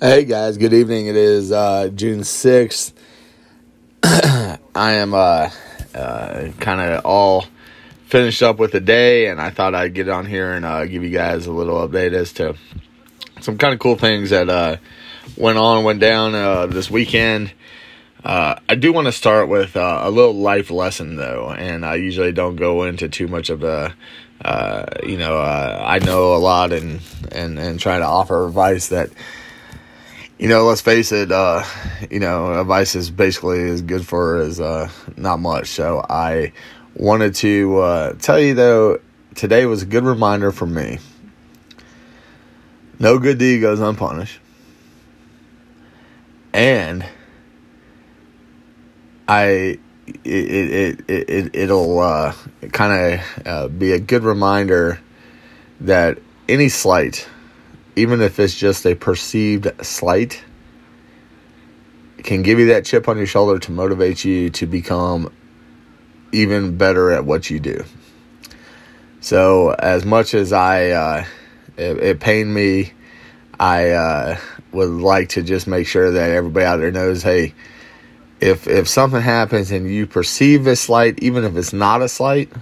Hey guys, good evening. It is uh, June 6th. I am uh, uh, kind of all finished up with the day, and I thought I'd get on here and uh, give you guys a little update as to some kind of cool things that uh, went on, went down uh, this weekend. I do want to start with a little life lesson, though, and I usually don't go into too much of the, you know, I know a lot and, and, and try to offer advice that, you know, let's face it, uh, you know, advice is basically as good for as uh, not much. So I wanted to uh, tell you, though, today was a good reminder for me. No good deed goes unpunished. And I it it it, it it'll uh, kind of uh, be a good reminder that any slight, even if it's just a perceived slight, can give you that chip on your shoulder to motivate you to become even better at what you do. So as much as I uh, it, it pained me, I uh, would like to just make sure that everybody out there knows, hey if if something happens and you perceive a slight, even if it's not a slight,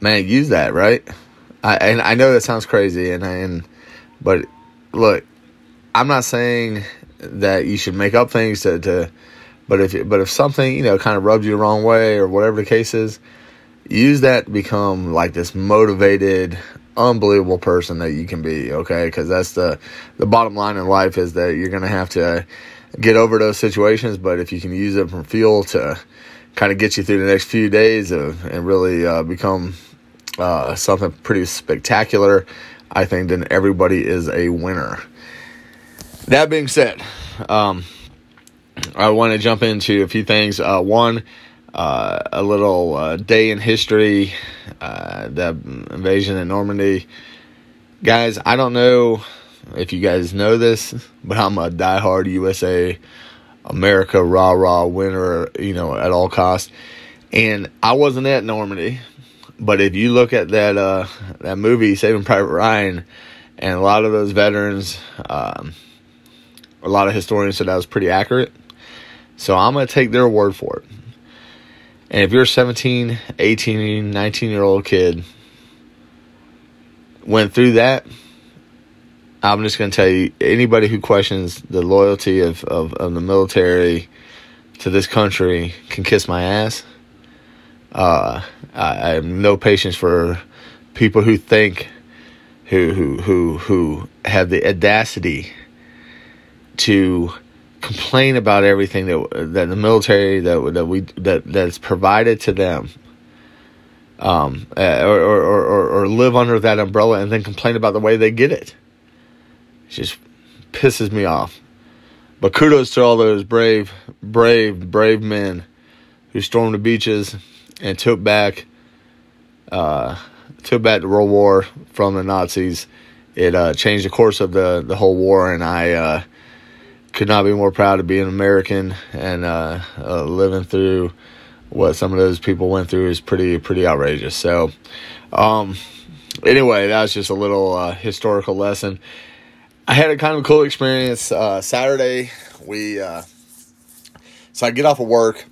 man, use that, right? I and I know that sounds crazy, and and but look, I'm not saying that you should make up things to, to but if but if something you know kind of rubs you the wrong way or whatever the case is, use that to become like this motivated, unbelievable person that you can be. Okay, because that's the the bottom line in life is that you're gonna have to get over those situations. But if you can use it from fuel to kind of get you through the next few days of, and really uh, become uh, something pretty spectacular, I think then everybody is a winner. That being said, um, I want to jump into a few things. Uh, one, uh, a little uh, day in history, uh, the invasion in Normandy. Guys, I don't know if you guys know this, but I'm a diehard USA America rah rah winner, you know, at all costs. And I wasn't at Normandy, but if you look at that uh, that movie Saving Private Ryan, and a lot of those veterans, um, a lot of historians said that was pretty accurate. So I'm going to take their word for it. And if you're a 17, 18, 19 year old kid, went through that, I'm just going to tell you anybody who questions the loyalty of, of, of, the military to this country can kiss my ass. Uh, I, I, have no patience for people who think, who, who, who, who have the audacity to complain about everything that, that the military, that, that we, that, that's provided to them. Um, uh, or, or, or, or live under that umbrella and then complain about the way they get it. it just pisses me off. But kudos to all those brave, brave, brave men who stormed the beaches and took back, uh, took back the World War from the Nazis. It uh, changed the course of the the whole war, and I uh, could not be more proud to be an American and uh, uh, living through what some of those people went through is pretty pretty outrageous. So, um, anyway, that was just a little uh, historical lesson. I had a kind of cool experience Saturday. We so I get off of work.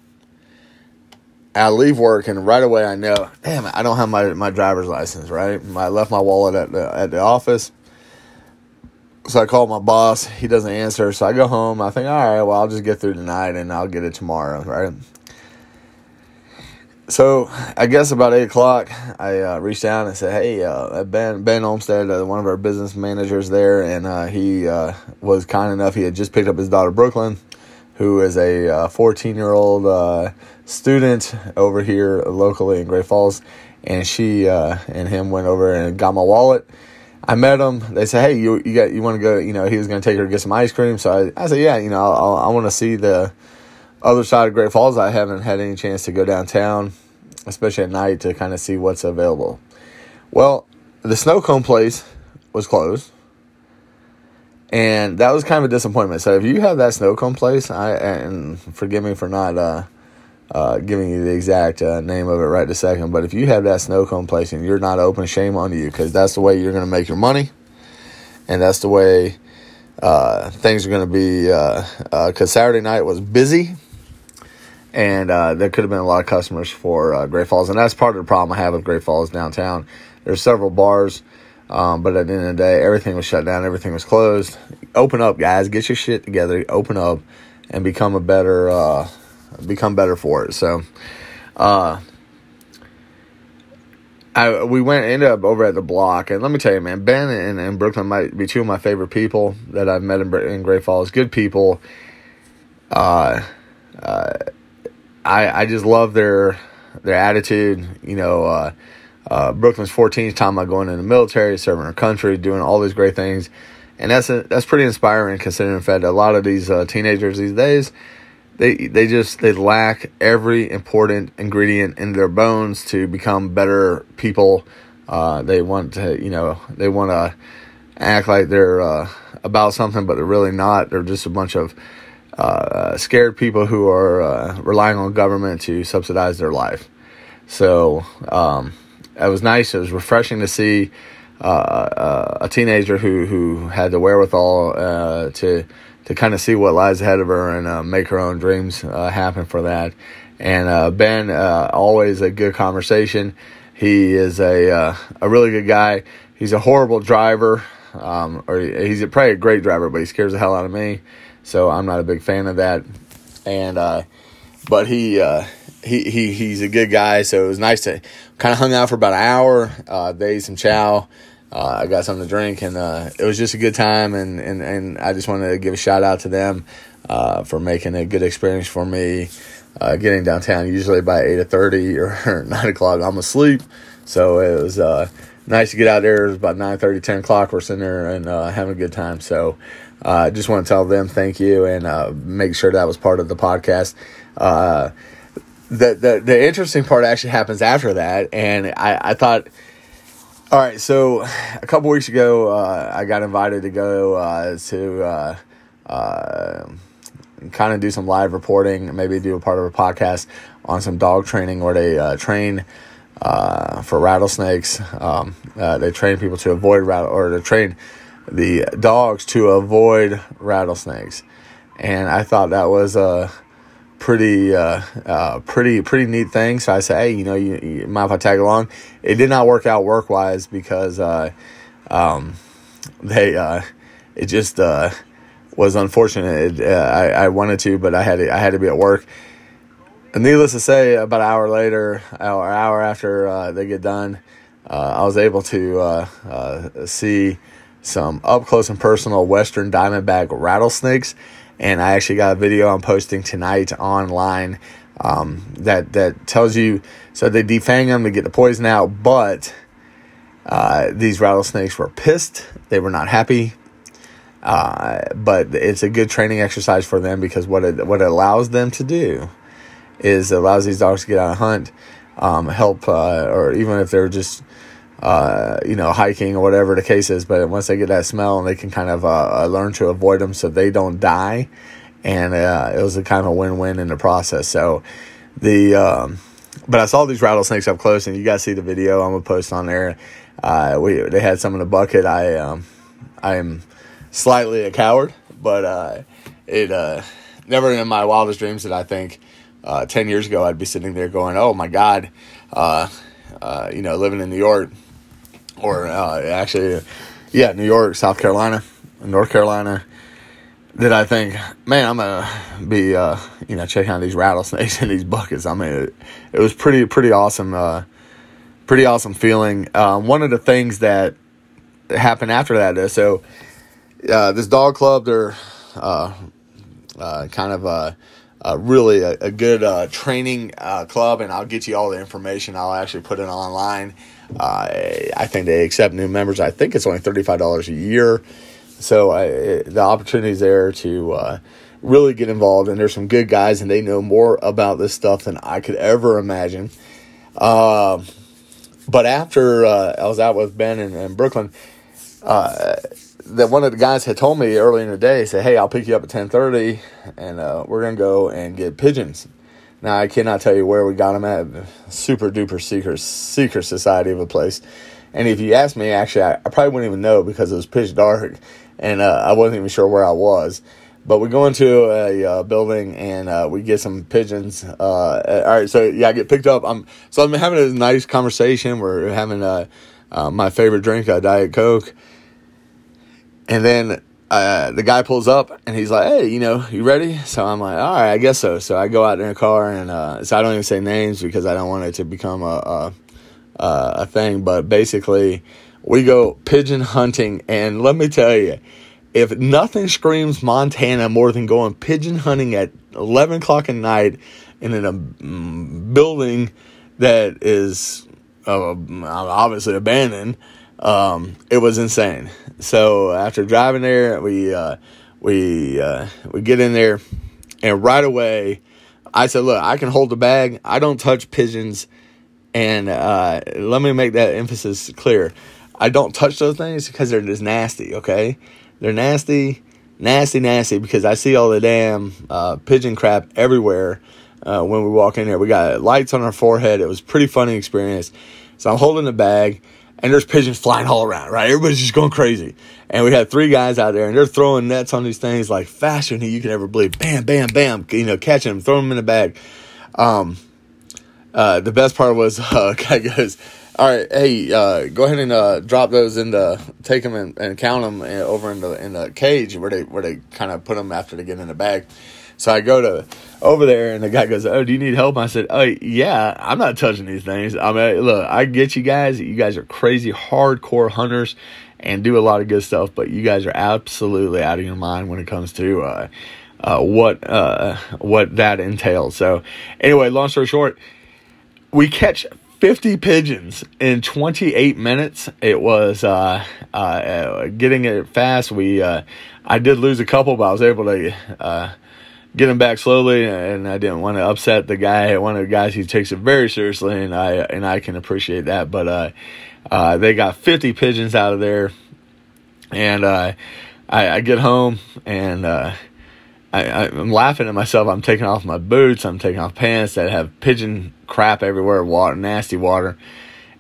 I leave work and right away I know, damn, I don't have my, my driver's license. Right, I left my wallet at the at the office. So I call my boss. He doesn't answer. So I go home. I think, all right, well, I'll just get through tonight and I'll get it tomorrow. Right. So I guess about eight o'clock, I uh, reached out and said, "Hey, uh, Ben Ben Olmsted, uh, one of our business managers there, and uh, he uh, was kind enough. He had just picked up his daughter Brooklyn, who is a fourteen year old student over here locally in Great Falls, and she and him went over and got my wallet." I met him. They said, "Hey, you you got you want to go?" You know, he was going to take her to get some ice cream. So I, I said, "Yeah, you know, I'll, i want to see the other side of Great Falls. I haven't had any chance to go downtown, especially at night, to kind of see what's available. Well, the snow cone place was closed. And that was kind of a disappointment. So if you have that snow cone place, I and forgive me for not uh, uh, giving you the exact uh, name of it right this second, but if you have that snow cone place and you're not open, shame on you because that's the way you're going to make your money, and that's the way uh, things are going to be because uh, uh, Saturday night was busy, and uh, there could have been a lot of customers for Great Falls, and that's part of the problem I have with Great Falls downtown. There's several bars, um, but at the end of the day, everything was shut down, everything was closed. Open up, guys, get your shit together, open up, and become a better, become better for it. So. uh, I, we went ended up over at the block, and let me tell you, man, Ben and, and Brooklyn might be two of my favorite people that I've met in, in Great Falls. Good people. Uh, uh, I I just love their their attitude. You know, uh, uh, Brooklyn's 14th time I going in the military, serving our country, doing all these great things, and that's a, that's pretty inspiring considering the fact that a lot of these uh, teenagers these days they they just they lack every important ingredient in their bones to become better people. Uh, they want to, you know, they want to act like they're uh, about something, but they're really not. They're just a bunch of uh, scared people who are uh, relying on government to subsidize their life. So um, it was nice. It was refreshing to see uh, uh, a teenager who who had the wherewithal to to kind of see what lies ahead of her and uh, make her own dreams uh, happen for that. And uh, Ben, uh, always a good conversation. He is a uh, a really good guy. He's a horrible driver, um, or he's probably a great driver, but he scares the hell out of me. So I'm not a big fan of that. And but he he he he's a good guy. So it was nice to kind of hung out for about an hour. They ate some chow uh, I got something to drink, and uh, it was just a good time. And, and, and I just wanted to give a shout out to them uh, for making a good experience for me. Uh, getting downtown usually by eight thirty or nine o'clock, I'm asleep. So it was uh, nice to get out there. It was about 9 10 o'clock. We're sitting there and uh, having a good time. So I just want to tell them thank you and make sure that was part of the podcast. the, the the interesting part actually happens after that, and I, I thought all right, so a couple weeks ago, uh, I got invited to go uh, to uh, uh kind of do some live reporting, maybe do a part of a podcast on some dog training where they uh, train uh, for rattlesnakes. Um, they train people to avoid rattle or to train the dogs to avoid rattlesnakes, and I thought that was a pretty uh, uh, pretty pretty neat thing. So I said, hey, you know, you, you mind if I tag along? It did not work out work wise because uh, um, they uh, it just uh, was unfortunate. It, uh, I, I wanted to, but I had to, I had to be at work. And needless to say, about an hour later, or hour after they get done, I was able to see some up close and personal Western Diamondback rattlesnakes and I actually got a video I'm posting tonight online um, that that tells you. So they defang them to get the poison out, but uh, these rattlesnakes were pissed. They were not happy. Uh, but it's a good training exercise for them because what it what it allows them to do is it allows these dogs to get out and hunt, um, help, uh, or even if they're just uh, you know, hiking or whatever the case is. But once they get that smell, and they can kind of uh, uh, learn to avoid them so they don't die. And uh, it was a kind of win-win in the process. So the, um, but I saw these rattlesnakes up close, and you guys see the video. I'm gonna post on there. Uh, we they had some in the bucket. I um, I am slightly a coward, but uh, it uh, never in my wildest dreams did I think uh, ten years ago I'd be sitting there going, "Oh my God," uh, uh, you know, living in New York, or uh, actually, yeah, New York, South Carolina, North Carolina. That I think, man, I'm gonna be, uh, you know, checking out these rattlesnakes in these buckets. I mean, it, it was pretty, pretty awesome, uh, pretty awesome feeling. Um, one of the things that happened after that is so uh, this dog club, they're uh, uh, kind of a, uh, really a, a good uh, training club, and I'll get you all the information. I'll actually put it online. Uh, I think they accept new members. I think it's only $35 a year. So I, the opportunity is there to uh, really get involved, and there's some good guys, and they know more about this stuff than I could ever imagine. Um, but after uh, I was out with Ben in, in Brooklyn, that one of the guys had told me early in the day, said, "Hey, I'll pick you up at ten thirty, and uh, we're gonna go and get pigeons." Now I cannot tell you where we got them at. Super duper secret secret society of a place. And if you ask me, actually, I, I probably wouldn't even know because it was pitch dark, and uh, I wasn't even sure where I was. But we go into a uh, building and uh, we get some pigeons. Uh, all right, so yeah, I get picked up. I'm so I'm having a nice conversation. We're having uh, uh, my favorite drink, a Diet Coke, and then uh, the guy pulls up and he's like, "Hey, you know, you ready?" So I'm like, "All right, I guess so." So I go out in a car and uh, so I don't even say names because I don't want it to become a a, a thing. But basically, we go pigeon hunting, and let me tell you, if nothing screams Montana more than going pigeon hunting at 11 o'clock at night in a um, building that is uh, obviously abandoned, um, it was insane. So after driving there, we uh, we uh, we get in there, and right away, I said, "Look, I can hold the bag. I don't touch pigeons." And uh, let me make that emphasis clear. I don't touch those things because they're just nasty. Okay, they're nasty, nasty, nasty. Because I see all the damn uh, pigeon crap everywhere uh, when we walk in there. We got lights on our forehead. It was pretty funny experience. So I'm holding the bag and there's pigeons flying all around, right? Everybody's just going crazy. And we had three guys out there and they're throwing nets on these things like faster than you can ever believe. Bam, bam, bam, you know, catching them, throwing them in the bag. Um, uh, the best part was, uh, guy goes, all right, hey, uh, go ahead and uh, drop those in the, take them and, and count them uh, over in the in the cage where they where they kind of put them after they get in the bag. So I go to over there, and the guy goes, "Oh, do you need help?" I said, "Oh, yeah, I'm not touching these things. I mean, look, I get you guys. You guys are crazy, hardcore hunters, and do a lot of good stuff, but you guys are absolutely out of your mind when it comes to uh, uh, what uh, what that entails." So, anyway, long story short, we catch 50 pigeons in 28 minutes. It was uh, uh, getting it fast. We uh, I did lose a couple, but I was able to get him back slowly, and I didn't want to upset the guy. One of the guys who takes it very seriously, and I and I can appreciate that. But uh, uh, they got 50 pigeons out of there, and uh, I, I get home and. Uh, I, I'm laughing at myself. I'm taking off my boots. I'm taking off pants that have pigeon crap everywhere, water, nasty water.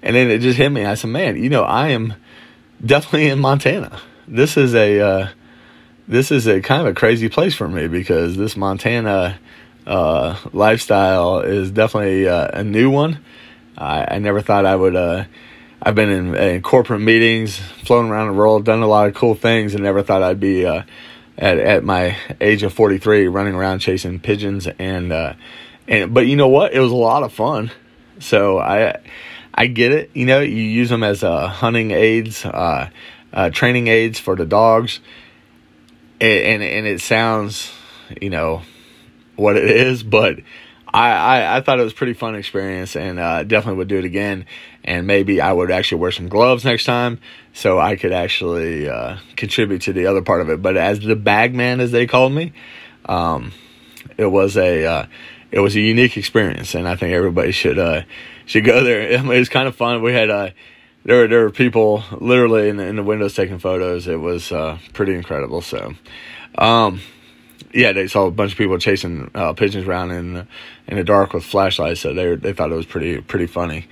And then it just hit me. I said, man, you know, I am definitely in Montana. This is a, uh, this is a kind of a crazy place for me because this Montana uh, lifestyle is definitely uh, a new one. I, I, never thought I would. Uh, I've been in, in, corporate meetings, flown around the world, done a lot of cool things, and never thought I'd be uh, at at my age of 43 running around chasing pigeons and uh, and but you know what? It was a lot of fun. So I I get it. You know, you use them as uh, hunting aids, training aids for the dogs and, and, it sounds, you know, what it is, but I, I, I, thought it was a pretty fun experience and uh, definitely would do it again. And maybe I would actually wear some gloves next time so I could actually uh, contribute to the other part of it. But as the bagman, as they called me, um, it was a uh, it was a unique experience, and I think everybody should uh, should go there. it was kind of fun. We had uh, there were there were people literally in the, in the windows taking photos. It was uh, pretty incredible. So, um, yeah, they saw a bunch of people chasing uh, pigeons around in the, in the dark with flashlights. So they they thought it was pretty pretty funny.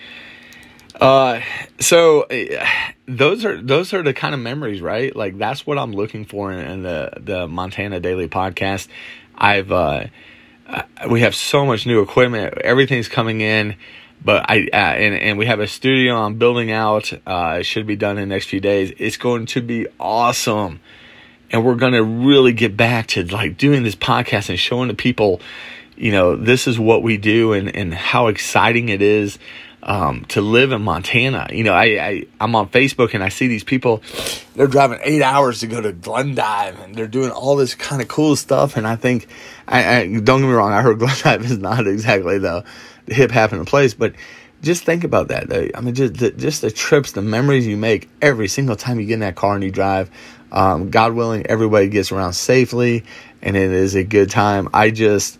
Uh, so those are those are the kind of memories, right? Like that's what I'm looking for in, in the the Montana Daily Podcast. I've uh, we have so much new equipment. Everything's coming in. But I uh, and and we have a studio I'm building out. Uh, it should be done in the next few days. It's going to be awesome, and we're going to really get back to like doing this podcast and showing the people, you know, this is what we do and and how exciting it is um, to live in Montana. You know, I, I I'm on Facebook and I see these people. They're driving eight hours to go to Glendive and they're doing all this kind of cool stuff. And I think, I, I don't get me wrong, I heard Glendive is not exactly the hip hop in place, but just think about that. I mean, just the, just the trips, the memories you make every single time you get in that car and you drive. Um, God willing, everybody gets around safely, and it is a good time. I just,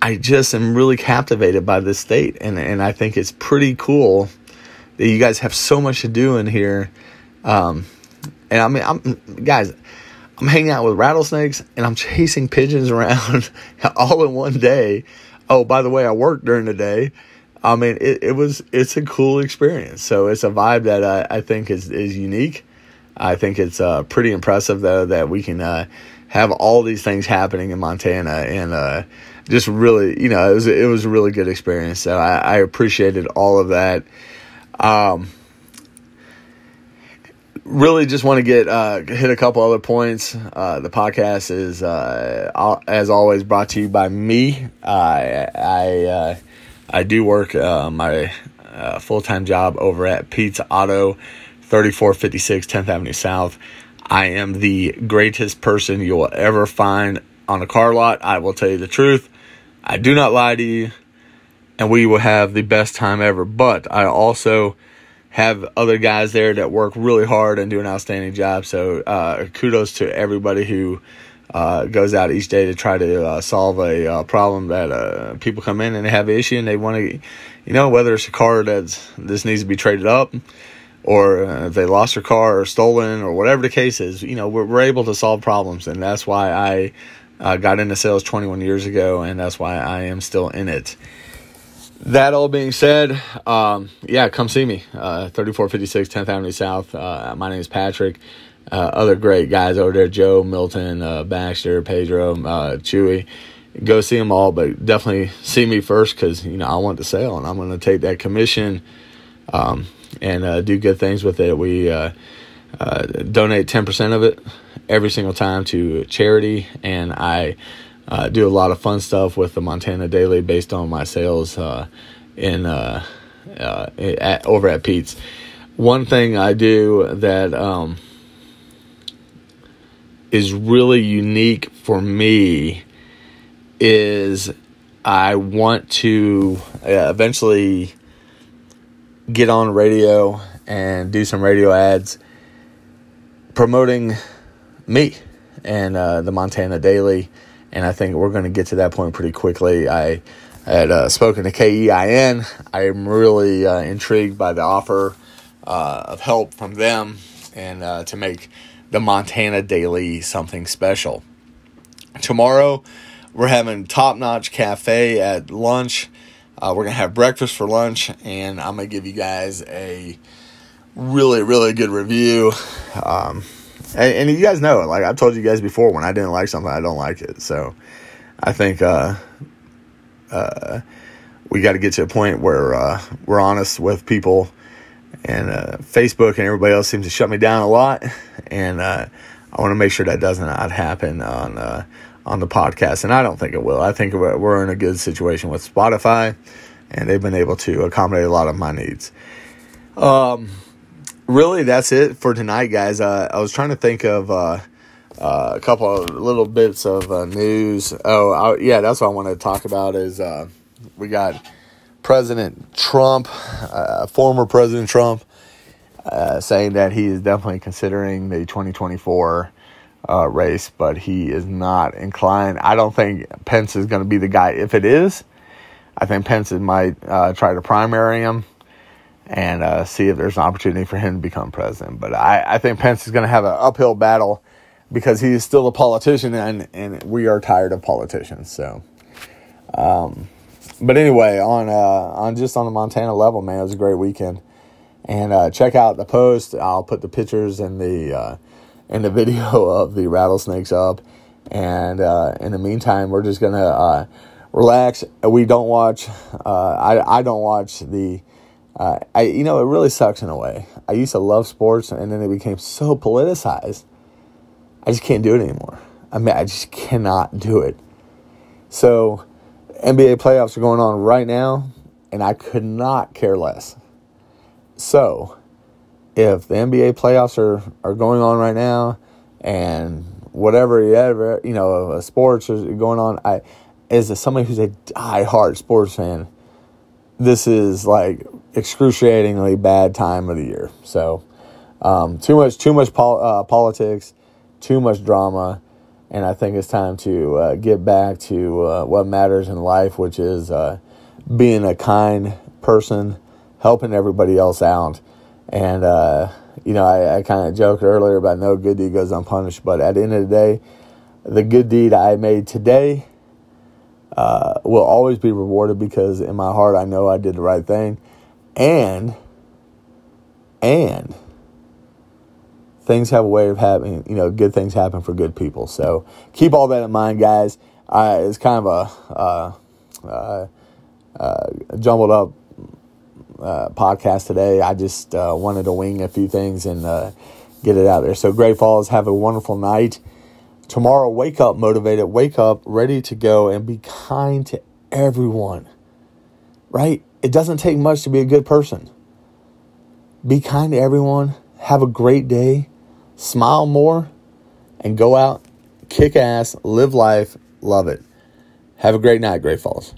I just am really captivated by this state, and and I think it's pretty cool that you guys have so much to do in here. Um, and I mean, I'm guys, I'm hanging out with rattlesnakes and I'm chasing pigeons around all in one day oh, by the way, I work during the day. I mean, it, it was it's a cool experience. So it's a vibe that I, I think is is unique. I think it's uh, pretty impressive though that we can uh, have all these things happening in Montana and uh, just really, you know, it was it was a really good experience. So I, I appreciated all of that. Um, really just want to get uh, hit a couple other points. Uh, the podcast is, uh, as always, brought to you by me. I I, uh, do work uh, my uh, full time job over at Pete's Auto, thirty four fifty six Tenth Avenue South. I am the greatest person you will ever find on a car lot. I will tell you the truth. I do not lie to you, and we will have the best time ever. But I also have other guys there that work really hard and do an outstanding job. So uh, kudos to everybody who uh, goes out each day to try to uh, solve a uh, problem that uh, people come in and have an issue and they want to, you know, whether it's a car that's this needs to be traded up or uh, if they lost their car or stolen or whatever the case is, you know, we're, we're able to solve problems. And that's why I got into sales 21 years ago and that's why I am still in it that all being said, um, yeah, come see me. Uh, 3456 10th Avenue South. Uh, my name is Patrick. Uh, other great guys over there Joe, Milton, uh, Baxter, Pedro, uh, Chewy. Go see them all, but definitely see me first because, you know, I want to sell and I'm going to take that commission um, and uh, do good things with it. We uh uh donate 10% of it every single time to charity, and I uh, do a lot of fun stuff with the Montana Daily based on my sales uh, in uh, uh at, over at Pete's. One thing I do that um, is really unique for me is I want to eventually get on radio and do some radio ads promoting me and uh, the Montana Daily and I think we're going to get to that point pretty quickly. I had uh, spoken to KEIN. I am really uh, intrigued by the offer uh, of help from them and uh, to make the Montana Daily something special. Tomorrow, we're having Top Notch Cafe at lunch. Uh, we're going to have breakfast for lunch, and I'm going to give you guys a really, really good review. Um, and, and, you guys know, like I've told you guys before, when I didn't like something, I don't like it. So I think uh, uh, we got to get to a point where uh, we're honest with people. And uh, Facebook and everybody else seems to shut me down a lot, and uh, I want to make sure that does not happen on uh, on the podcast. And I don't think it will. I think we're in a good situation with Spotify, and they've been able to accommodate a lot of my needs. Um, really, that's it for tonight, guys. Uh, I was trying to think of uh, uh, a couple of little bits of uh, news. Oh, I, yeah, that's what I want to talk about. Is uh, we got President Trump, uh, former President Trump, saying that he is definitely considering the 2024 race, but he is not inclined. I don't think Pence is going to be the guy. If it is, I think Pence might try to primary him and uh, see if there's an opportunity for him to become president. But I, I think Pence is going to have an uphill battle because he is still a politician, and, and we are tired of politicians. So, um, but anyway, on uh, on just on the Montana level, man, it was a great weekend. And uh, check out the post. I'll put the pictures and the uh, and the video of the rattlesnakes up. And uh, in the meantime, we're just gonna uh, relax. We don't watch. Uh, I I don't watch the uh, I you know it really sucks in a way. I used to love sports, and then it became so politicized. I just can't do it anymore. I mean, I just cannot do it. So, NBA playoffs are going on right now, and I could not care less. So, if the NBA playoffs are, are going on right now, and whatever ever you know, a sports is going on, I as somebody who's a die-hard sports fan, this is like excruciatingly bad time of the year. So um, too much, too much pol- uh, politics, too much drama, and I think it's time to uh, get back to uh, what matters in life, which is uh, being a kind person, helping everybody else out, and uh, you know I, I kind of joked earlier about no good deed goes unpunished, but at the end of the day, the good deed I made today. Uh, will always be rewarded because in my heart I know I did the right thing and, and things have a way of happening, you know, good things happen for good people. So keep all that in mind, guys. Uh, it's kind of a uh, uh, uh jumbled up uh, podcast today. I just uh, wanted to wing a few things and get it out there. So, Great Falls, have a wonderful night. Tomorrow, wake up motivated, wake up ready to go, and be kind to everyone. Right? It doesn't take much to be a good person. Be kind to everyone. Have a great day. Smile more and go out, kick ass, live life, love it. Have a great night, Great Falls.